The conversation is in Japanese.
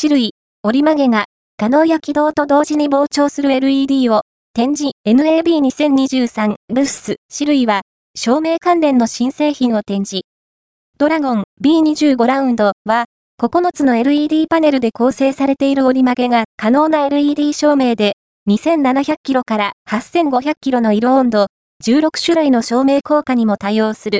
種類、折り曲げが、可能や起動と同時に膨張する LED を、展示 NAB2023 ブース種類は、照明関連の新製品を展示。ドラゴン B25 ラウンドは、9つの LED パネルで構成されている折り曲げが可能な LED 照明で、2700キロから8500キロの色温度、16種類の照明効果にも対応する